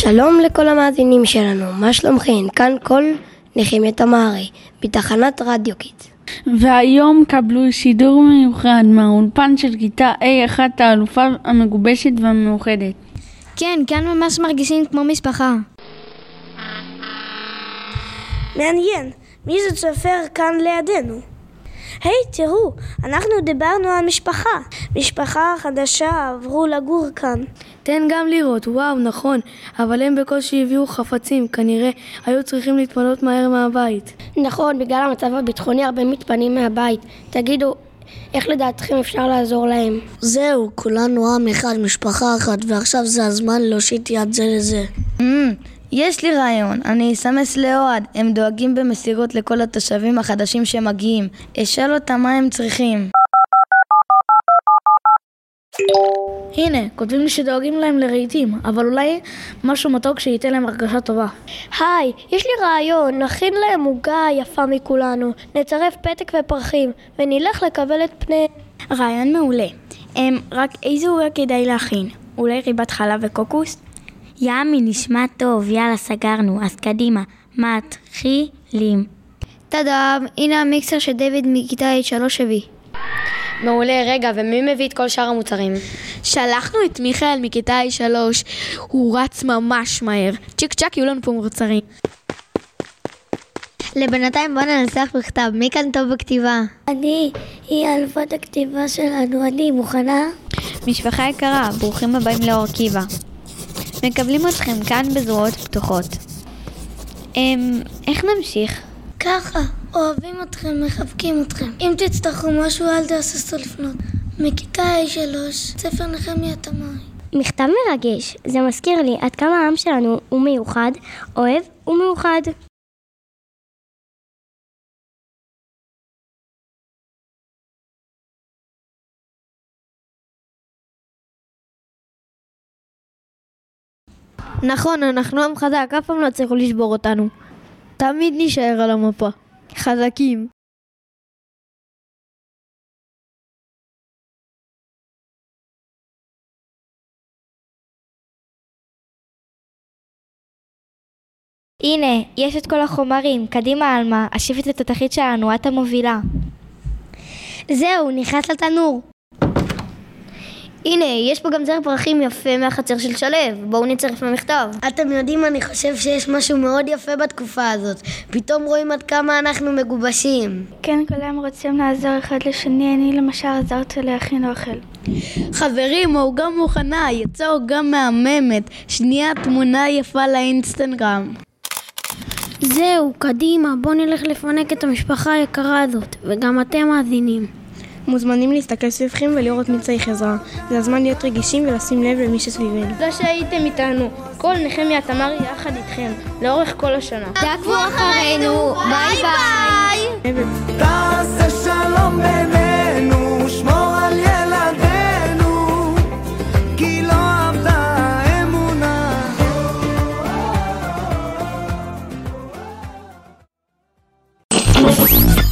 שלום לכל המאזינים שלנו, מה שלומכם? כאן כל נחמיה תמרי, בתחנת רדיו קיט. והיום קבלו שידור מיוחד מהאולפן של כיתה A1 האלופה המגובשת והמאוחדת. כן, כאן ממש מרגישים כמו משפחה. מעניין, מי זה צופר כאן לידינו? היי, hey, תראו, אנחנו דיברנו על משפחה. משפחה חדשה עברו לגור כאן. תן גם לראות, וואו, נכון, אבל הם בקושי הביאו חפצים, כנראה היו צריכים להתפנות מהר מהבית. נכון, בגלל המצב הביטחוני הרבה מתפנים מהבית. תגידו, איך לדעתכם אפשר לעזור להם? זהו, כולנו עם אחד, משפחה אחת, ועכשיו זה הזמן להושיט יד זה לזה. Mm, יש לי רעיון, אני אסמס לאוהד, הם דואגים במסירות לכל התושבים החדשים שמגיעים. אשאל אותם מה הם צריכים. הנה, כותבים לי שדואגים להם לרהיטים, אבל אולי משהו מתוק שייתן להם הרגשה טובה. היי, יש לי רעיון, נכין להם עוגה יפה מכולנו, נצרף פתק ופרחים, ונלך לקבל את פני... רעיון מעולה. הם, רק איזה עוגה כדאי להכין? אולי ריבת חלב וקוקוס? ימי, נשמע טוב, יאללה, סגרנו, אז קדימה, מתחילים. טאדאם, הנה המיקסר שדייוויד מכיתה H3 הביא. מעולה, רגע, ומי מביא את כל שאר המוצרים? שלחנו את מיכאל מכיתה A3, הוא רץ ממש מהר. צ'יק צ'אק יהיו לנו פה מוצרים. לבינתיים בוא ננסח בכתב, מי כאן טוב בכתיבה? אני, היא אלפת הכתיבה שלנו, אני מוכנה? משפחה יקרה, ברוכים הבאים לאור עקיבא. מקבלים אתכם כאן בזרועות פתוחות. אמ, איך נמשיך? ככה, אוהבים אתכם, מחבקים אתכם. אם תצטרכו משהו, אל תהססו לפנות. מכיתה A3, ספר נחמיה תמרי. מכתב מרגש, זה מזכיר לי עד כמה העם שלנו הוא מיוחד, אוהב ומאוחד. נכון, אנחנו עם חזק, אף פעם לא הצליחו לשבור אותנו. תמיד נישאר על המפה. חזקים. הנה, יש את כל החומרים, קדימה עלמה, השיב את התחית שלנו, את המובילה. זהו, נכנס לתנור. הנה, יש פה גם זר פרחים יפה מהחצר של שלו, בואו נצרף למכתב. אתם יודעים, אני חושב שיש משהו מאוד יפה בתקופה הזאת. פתאום רואים עד כמה אנחנו מגובשים. כן, כולם רוצים לעזור אחד לשני, אני למשל עזרתי להכין אוכל. חברים, העוגה מוכנה, יצאה עוגה מהממת. שנייה תמונה יפה לאינסטגרם. זהו, קדימה, בואו נלך לפנק את המשפחה היקרה הזאת, וגם אתם מאזינים. מוזמנים להסתכל סביבכם ולראות מי צריך עזרה. זה הזמן להיות רגישים ולשים לב למי שסביבנו. תודה שהייתם איתנו. כל נחמיה תמרי יחד איתכם, לאורך כל השנה. תעקבו אחרינו, ביי ביי!